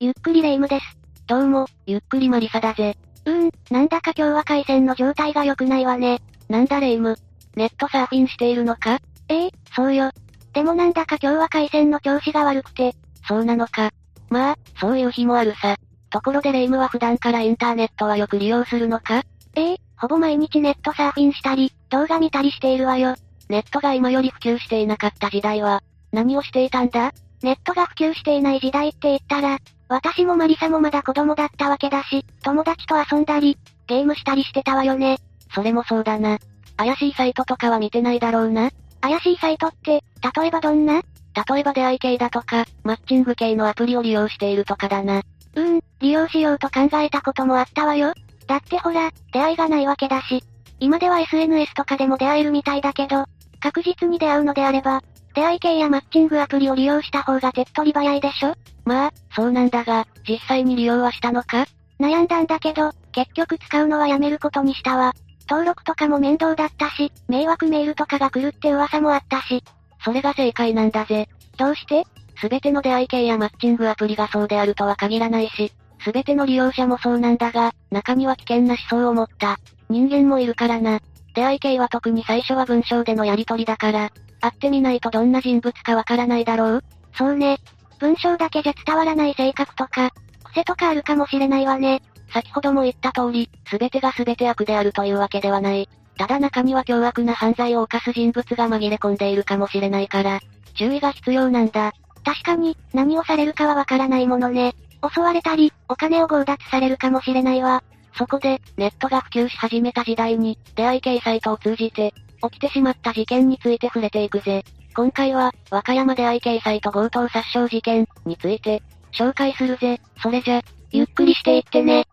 ゆっくりレ夢ムです。どうも、ゆっくりマリサだぜ。うーん、なんだか今日は回線の状態が良くないわね。なんだレ夢ム。ネットサーフィンしているのか？ええそうよ。でもなんだか今日は回線の調子が悪くて。そうなのか。まあ、そういう日もあるさ。ところでレ夢ムは普段からインターネットはよく利用するのか？ええほぼ毎日ネットサーフィンしたり、動画見たりしているわよ。ネットが今より普及していなかった時代は、何をしていたんだ？ネットが普及していない時代って言ったら、私もマリサもまだ子供だったわけだし、友達と遊んだり、ゲームしたりしてたわよね。それもそうだな。怪しいサイトとかは見てないだろうな。怪しいサイトって、例えばどんな？例えば出会い系だとか、マッチング系のアプリを利用しているとかだな。うーん、利用しようと考えたこともあったわよ。だってほら、出会いがないわけだし。今では SNS とかでも出会えるみたいだけど、確実に出会うのであれば、出会い系やマッチングアプリを利用した方が手っ取り早いでしょ？まあ、そうなんだが、実際に利用はしたのか？悩んだんだけど、結局使うのはやめることにしたわ。登録とかも面倒だったし、迷惑メールとかが来るって噂もあったし。それが正解なんだぜ。どうして？すべての出会い系やマッチングアプリがそうであるとは限らないし、すべての利用者もそうなんだが、中には危険な思想を持った人間もいるからな。出会い系は特に最初は文章でのやり取りだから、会ってみないとどんな人物かわからないだろう？そうね。文章だけじゃ伝わらない性格とか、癖とかあるかもしれないわね。先ほども言った通り、すべてがすべて悪であるというわけではない。ただ中には凶悪な犯罪を犯す人物が紛れ込んでいるかもしれないから、注意が必要なんだ。確かに、何をされるかはわからないものね。襲われたり、お金を強奪されるかもしれないわ。そこで、ネットが普及し始めた時代に、出会い系サイトを通じて、起きてしまった事件について触れていくぜ。今回は、和歌山出会い系サイト強盗殺傷事件について、紹介するぜ。それじゃ、ゆっくりしていってね。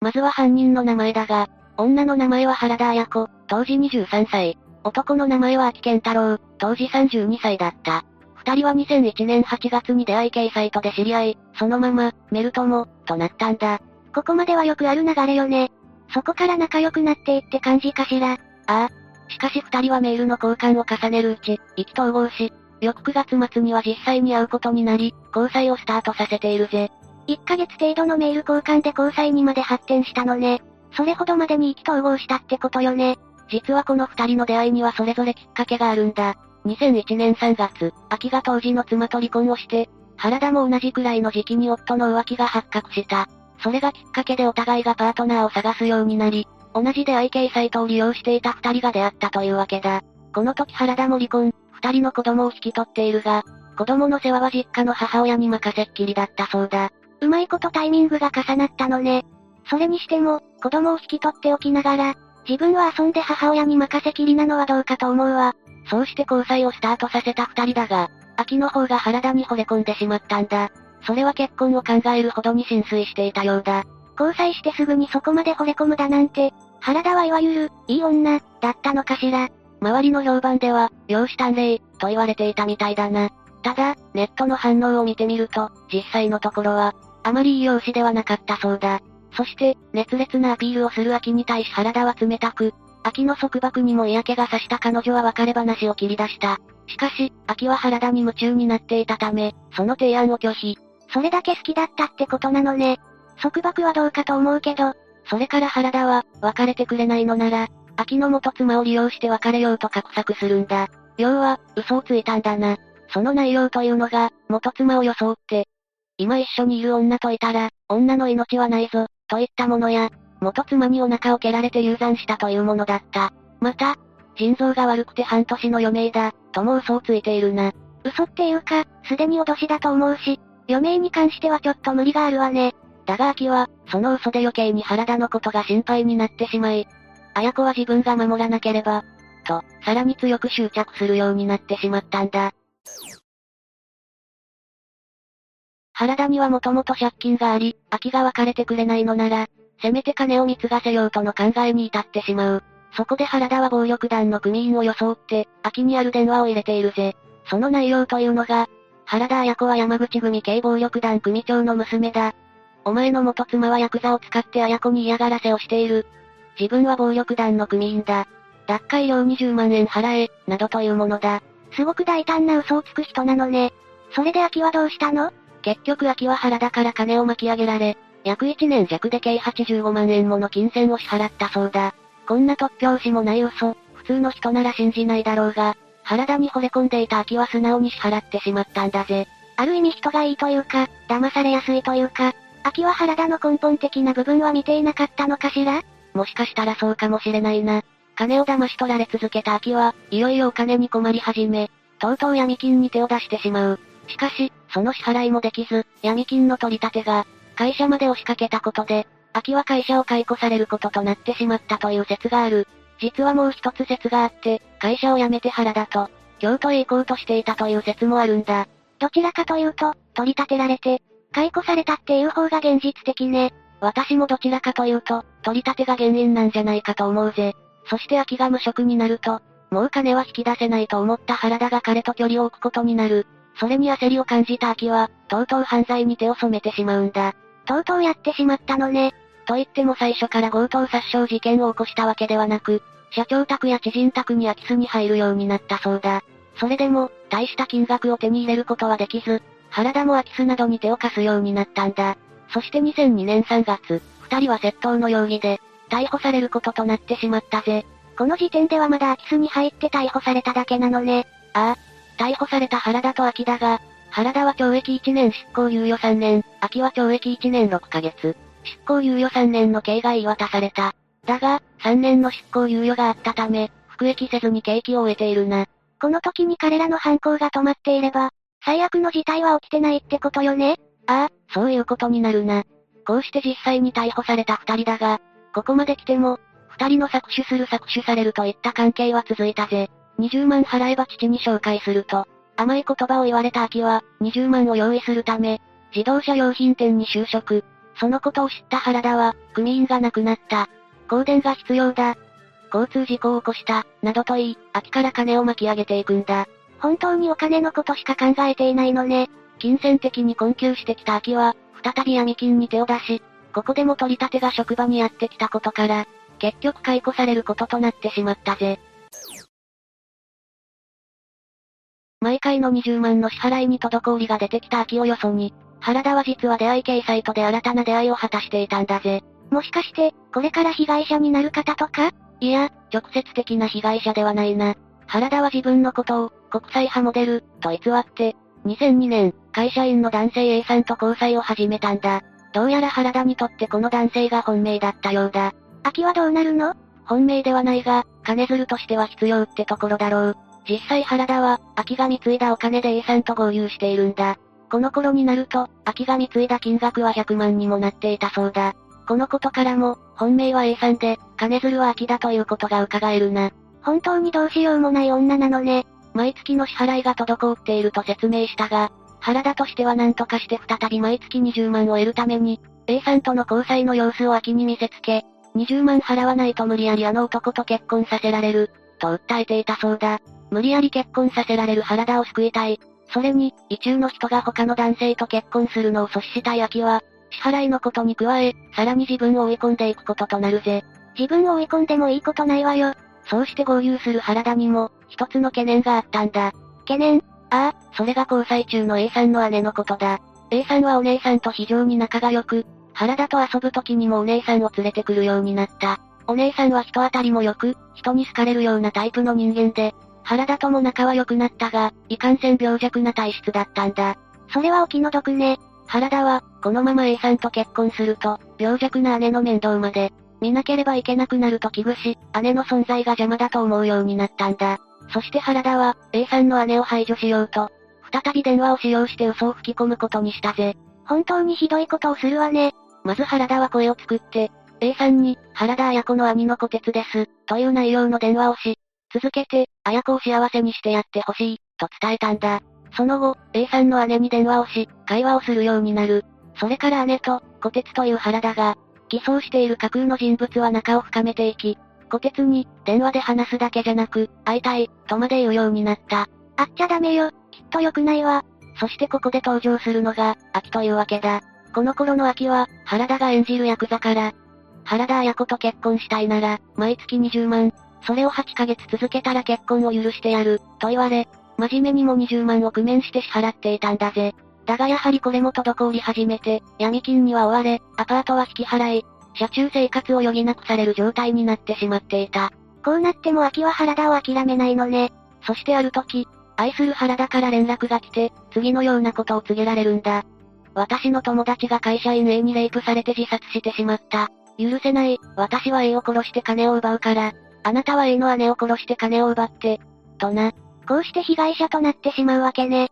まずは犯人の名前だが、女の名前は原田彩子、当時23歳。男の名前は秋健太郎、当時32歳だった。二人は2001年8月に出会い系サイトで知り合い、そのまま、メル友、となったんだ。ここまではよくある流れよね。そこから仲良くなっていって感じかしら？ああ。しかし二人はメールの交換を重ねるうち、意気投合し、翌9月末には実際に会うことになり、交際をスタートさせているぜ。1ヶ月程度のメール交換で交際にまで発展したのね。それほどまでに意気投合したってことよね。実はこの二人の出会いにはそれぞれきっかけがあるんだ。2001年3月、秋が当時の妻と離婚をして、原田も同じくらいの時期に夫の浮気が発覚した。それがきっかけでお互いがパートナーを探すようになり、同じ出会い系サイトを利用していた二人が出会ったというわけだ。この時原田も離婚、二人の子供を引き取っているが、子供の世話は実家の母親に任せっきりだったそうだ。うまいことタイミングが重なったのね。それにしても、子供を引き取っておきながら、自分は遊んで母親に任せきりなのはどうかと思うわ。そうして交際をスタートさせた二人だが、秋の方が原田に惚れ込んでしまったんだ。それは結婚を考えるほどに浸水していたようだ。交際してすぐにそこまで惚れ込むだなんて、原田はいわゆる、いい女、だったのかしら。周りの評判では、容姿端麗、と言われていたみたいだな。ただ、ネットの反応を見てみると、実際のところは、あまりいい容姿ではなかったそうだ。そして、熱烈なアピールをする秋に対し原田は冷たく、秋の束縛にも嫌気がさした彼女は別れ話を切り出した。しかし、秋は原田に夢中になっていたため、その提案を拒否。それだけ好きだったってことなのね。束縛はどうかと思うけど、それから原田は、別れてくれないのなら、秋の元妻を利用して別れようと画策するんだ。要は、嘘をついたんだな。その内容というのが、元妻を装って、今一緒にいる女といたら、女の命はないぞ、といったものや、元妻にお腹を蹴られて流産したというものだった。また、腎臓が悪くて半年の余命だ、とも嘘をついているな。嘘っていうか、すでに脅しだと思うし、余命に関してはちょっと無理があるわね。だが秋は、その嘘で余計に原田のことが心配になってしまい、綾子は自分が守らなければ、と、さらに強く執着するようになってしまったんだ。原田にはもともと借金があり、秋が別れてくれないのなら、せめて金を貢がせようとの考えに至ってしまう。そこで原田は暴力団の組員を装って、秋にある電話を入れているぜ。その内容というのが、原田綾子は山口組系暴力団組長の娘だ。お前の元妻はヤクザを使って綾子に嫌がらせをしている。自分は暴力団の組員だ。脱会料20万円払え、などというものだ。すごく大胆な嘘をつく人なのね。それで秋はどうしたの？結局秋は原田から金を巻き上げられ、約1年弱で計85万円もの金銭を支払ったそうだ。こんな突拍子もない嘘、普通の人なら信じないだろうが、原田に惚れ込んでいた秋は素直に支払ってしまったんだぜ。ある意味人がいいというか、騙されやすいというか、秋は原田の根本的な部分は見ていなかったのかしら？もしかしたらそうかもしれないな。金を騙し取られ続けた秋は、いよいよお金に困り始め、とうとう闇金に手を出してしまう。しかし、その支払いもできず、闇金の取り立てが、会社まで押しかけたことで、秋は会社を解雇されることとなってしまったという説がある。実はもう一つ説があって、会社を辞めて原田と、京都へ行こうとしていたという説もあるんだ。どちらかというと、取り立てられて、解雇されたっていう方が現実的ね。私もどちらかというと、取り立てが原因なんじゃないかと思うぜ。そして秋が無職になると、もう金は引き出せないと思った原田が彼と距離を置くことになる。それに焦りを感じた秋は、とうとう犯罪に手を染めてしまうんだ。とうとうやってしまったのね。と言っても最初から強盗殺傷事件を起こしたわけではなく、社長宅や知人宅に空き巣に入るようになったそうだ。それでも、大した金額を手に入れることはできず、原田も空き巣などに手を貸すようになったんだ。そして2002年3月、二人は窃盗の容疑で、逮捕されることとなってしまったぜ。この時点ではまだ空き巣に入って逮捕されただけなのね。ああ。逮捕された原田と秋田が、原田は懲役1年執行猶予3年、秋は懲役1年6ヶ月。執行猶予3年の刑が言い渡された。だが、3年の執行猶予があったため、服役せずに刑期を終えているな。この時に彼らの犯行が止まっていれば、最悪の事態は起きてないってことよねああ、そういうことになるな。こうして実際に逮捕された二人だが、ここまで来ても、二人の搾取する搾取されるといった関係は続いたぜ。20万払えば父に紹介すると、甘い言葉を言われた秋は、20万を用意するため、自動車用品店に就職。そのことを知った原田は、組員が亡くなった。香典が必要だ。交通事故を起こした、などと言い、秋から金を巻き上げていくんだ。本当にお金のことしか考えていないのね。金銭的に困窮してきた秋は、再び闇金に手を出し、ここでも取り立てが職場にやってきたことから、結局解雇されることとなってしまったぜ。毎回の20万の支払いに滞りが出てきた秋をよそに、原田は実は出会い系サイトで新たな出会いを果たしていたんだぜ。もしかして、これから被害者になる方とか？いや、直接的な被害者ではないな。原田は自分のことを、国際派モデル、と偽って、2002年、会社員の男性 A さんと交際を始めたんだ。どうやら原田にとってこの男性が本命だったようだ。秋はどうなるの？本命ではないが、金づるとしては必要ってところだろう。実際原田は、秋が貢いだお金で A さんと合流しているんだ。この頃になると、秋が貢いだ金額は100万にもなっていたそうだ。このことからも、本命は A さんで、金づるは秋だということが伺えるな。本当にどうしようもない女なのね。毎月の支払いが滞っていると説明したが、原田としては何とかして再び毎月20万を得るために、A さんとの交際の様子を秋に見せつけ、20万払わないと無理やりあの男と結婚させられる、と訴えていたそうだ。無理やり結婚させられる原田を救いたい。それに、異中の人が他の男性と結婚するのを阻止したい秋は、支払いのことに加え、さらに自分を追い込んでいくこととなるぜ。自分を追い込んでもいいことないわよ。そうして合流する原田にも、一つの懸念があったんだ。懸念？ああ、それが交際中の A さんの姉のことだ。A さんはお姉さんと非常に仲が良く、原田と遊ぶ時にもお姉さんを連れてくるようになった。お姉さんは人当たりも良く、人に好かれるようなタイプの人間で、原田とも仲は良くなったが、いかんせん病弱な体質だったんだ。それはお気の毒ね。原田は、このまま A さんと結婚すると、病弱な姉の面倒まで、見なければいけなくなると危惧し、姉の存在が邪魔だと思うようになったんだ。そして原田は、A さんの姉を排除しようと、再び電話を使用して嘘を吹き込むことにしたぜ。本当にひどいことをするわね。まず原田は声を作って、A さんに、原田綾子の兄の小鉄です、という内容の電話をし、続けて、綾子を幸せにしてやってほしい、と伝えたんだ。その後、A さんの姉に電話をし、会話をするようになる。それから姉と、小鉄という原田が、偽装している架空の人物は仲を深めていき、小鉄に、電話で話すだけじゃなく、会いたい、とまで言うようになった。会っちゃダメよ、きっと良くないわ。そしてここで登場するのが、秋というわけだ。この頃の秋は、原田が演じるヤクザから、原田綾子と結婚したいなら、毎月20万、それを8ヶ月続けたら結婚を許してやる、と言われ、真面目にも20万を工面して支払っていたんだぜ。だがやはりこれも滞り始めて、闇金には追われ、アパートは引き払い、車中生活を余儀なくされる状態になってしまっていた。こうなっても秋は原田を諦めないのね。そしてある時、愛する原田から連絡が来て、次のようなことを告げられるんだ。私の友達が会社員 A にレイプされて自殺してしまった。許せない、私は A を殺して金を奪うから、あなたは A の姉を殺して金を奪って、とな。こうして被害者となってしまうわけね。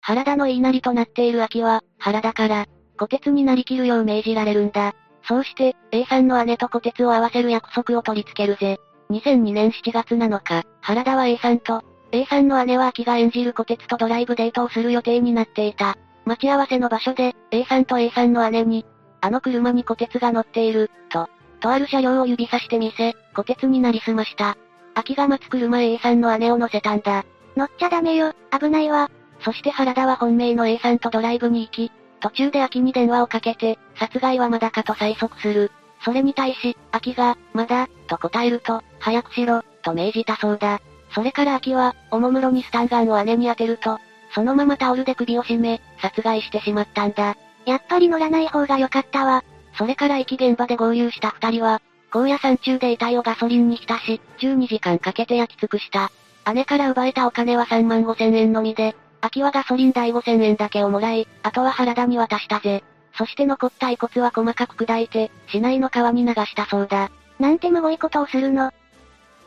原田の言いなりとなっている秋は、原田から、虎鉄になりきるよう命じられるんだ。そうして、A さんの姉と虎鉄を合わせる約束を取り付けるぜ。2002年7月7日、原田は A さんと、A さんの姉は秋が演じる虎鉄とドライブデートをする予定になっていた。待ち合わせの場所で、A さんと A さんの姉に、あの車に虎鉄が乗っている、と、とある車両を指さしてみせ、虎鉄になりすました。秋が待つ車 A さんの姉を乗せたんだ。乗っちゃダメよ、危ないわ。そして原田は本命の A さんとドライブに行き、途中で秋に電話をかけて、殺害はまだかと催促する。それに対し、秋が、まだ、と答えると、早くしろ、と命じたそうだ。それから秋は、おもむろにスタンガンを姉に当てると、そのままタオルで首を絞め、殺害してしまったんだ。やっぱり乗らない方が良かったわ。それから駅現場で合流した二人は、高野山中で遺体をガソリンに浸し、12時間かけて焼き尽くした。姉から奪えたお金は3万5千円のみで、秋はガソリン代5千円だけをもらい、あとは原田に渡したぜ。そして残った遺骨は細かく砕いて、市内の川に流したそうだ。なんてむごいことをするの？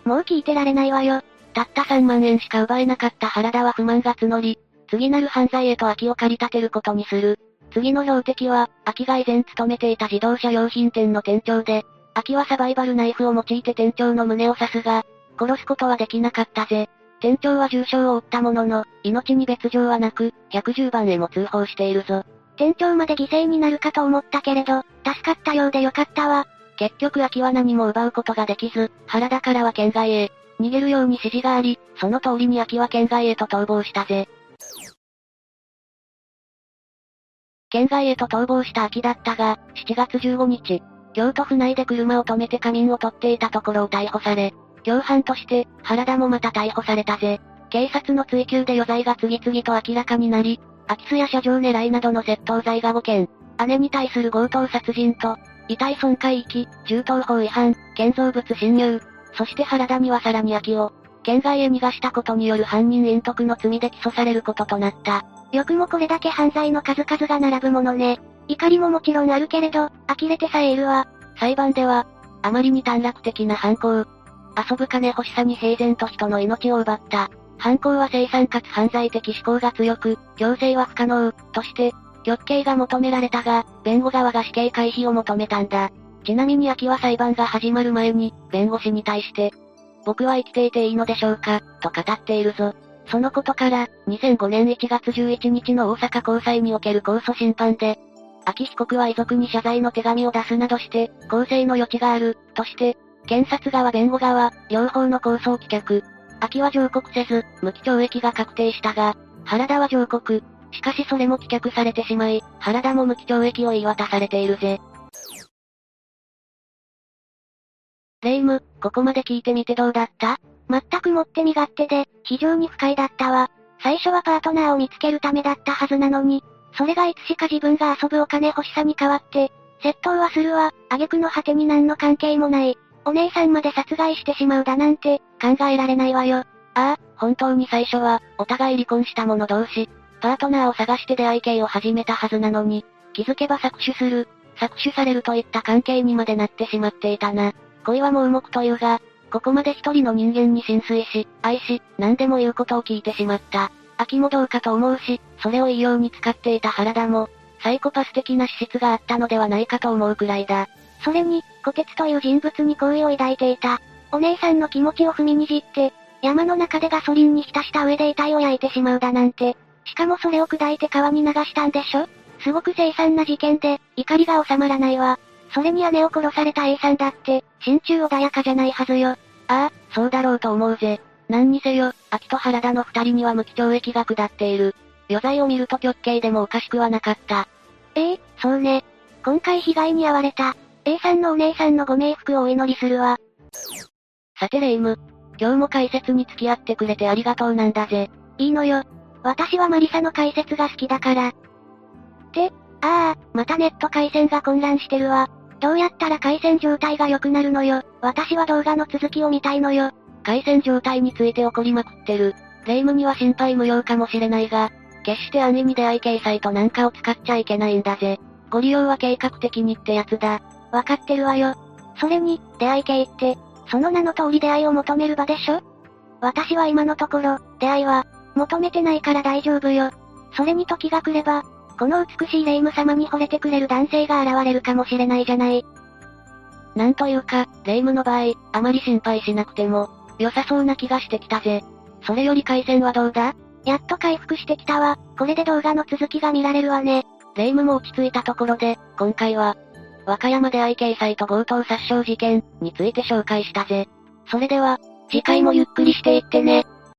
もう聞いてられないわよ。たった3万円しか奪えなかった原田は不満が募り、次なる犯罪へと秋を駆り立てることにする。次の標的は、秋が以前勤めていた自動車用品店の店長で、秋はサバイバルナイフを用いて店長の胸を刺すが、殺すことはできなかったぜ。店長は重傷を負ったものの、命に別状はなく、110番へも通報しているぞ。店長まで犠牲になるかと思ったけれど、助かったようでよかったわ。結局秋は何も奪うことができず、原田からは県外へ、逃げるように指示があり、その通りに秋は県外へと逃亡したぜ。県外へと逃亡した秋だったが、7月15日、京都府内で車を止めて仮眠を取っていたところを逮捕され、共犯として、原田もまた逮捕されたぜ。警察の追及で余罪が次々と明らかになり、空き巣や車上狙いなどの窃盗罪が5件、姉に対する強盗殺人と、遺体損壊遺棄、銃刀法違反、建造物侵入、そして原田にはさらに秋を、県外へ逃がしたことによる犯人隠匿の罪で起訴されることとなった。よくもこれだけ犯罪の数々が並ぶものね。怒りももちろんあるけれど、呆れてさえいるわ。裁判では、あまりに短絡的な犯行。遊ぶ金欲しさに平然と人の命を奪った。犯行は生産かつ犯罪的思考が強く、強制は不可能、として、極刑が求められたが、弁護側が死刑回避を求めたんだ。ちなみに秋は裁判が始まる前に、弁護士に対して、僕は生きていていいのでしょうか、と語っているぞ。そのことから、2005年1月11日の大阪高裁における控訴審判で、秋被告は遺族に謝罪の手紙を出すなどして、公正の余地がある、として、検察側弁護側、両方の控訴を棄却。秋は上告せず、無期懲役が確定したが、原田は上告。しかしそれも棄却されてしまい、原田も無期懲役を言い渡されているぜ。レイム、ここまで聞いてみてどうだった？全くもって身勝手で、非常に不快だったわ。最初はパートナーを見つけるためだったはずなのに、それがいつしか自分が遊ぶお金欲しさに変わって、窃盗はするわ、挙句の果てに何の関係もない。お姉さんまで殺害してしまうだなんて、考えられないわよ。ああ、本当に最初は、お互い離婚した者同士、パートナーを探して出会い系を始めたはずなのに、気づけば搾取する、搾取されるといった関係にまでなってしまっていたな。恋は盲目というが、ここまで一人の人間に浸水し、愛し、何でも言うことを聞いてしまった。秋もどうかと思うし、それをいいように使っていた原田も、サイコパス的な資質があったのではないかと思うくらいだ。それに、小鉄という人物に好意を抱いていた。お姉さんの気持ちを踏みにじって、山の中でガソリンに浸した上で遺体を焼いてしまうだなんて。しかもそれを砕いて川に流したんでしょ？すごく凄惨な事件で、怒りが収まらないわ。それに姉を殺された A さんだって、心中穏やかじゃないはずよ。ああ、そうだろうと思うぜ。何にせよ、秋と原田の二人には無期懲役が下っている。余罪を見ると極刑でもおかしくはなかった。ええそうね。今回被害に遭われた、A さんのお姉さんのご冥福をお祈りするわ。さてレイム、今日も解説に付き合ってくれてありがとうなんだぜ。いいのよ。私はマリサの解説が好きだから。って、ああ、またネット回線が混乱してるわ。どうやったら回線状態が良くなるのよ？私は動画の続きを見たいのよ。回線状態について怒りまくってる。霊夢には心配無用かもしれないが、決して安易に出会い系サイトなんかを使っちゃいけないんだぜ。ご利用は計画的にってやつだ。わかってるわよ。それに、出会い系って、その名の通り出会いを求める場でしょ？私は今のところ、出会いは、求めてないから大丈夫よ。それに時が来れば、この美しい霊夢様に惚れてくれる男性が現れるかもしれないじゃない。なんというか、霊夢の場合、あまり心配しなくても、良さそうな気がしてきたぜ。それより回線はどうだ？やっと回復してきたわ。これで動画の続きが見られるわね。霊夢も落ち着いたところで、今回は、和歌山で愛系サイト強盗殺傷事件について紹介したぜ。それでは、次回もゆっくりしていってね。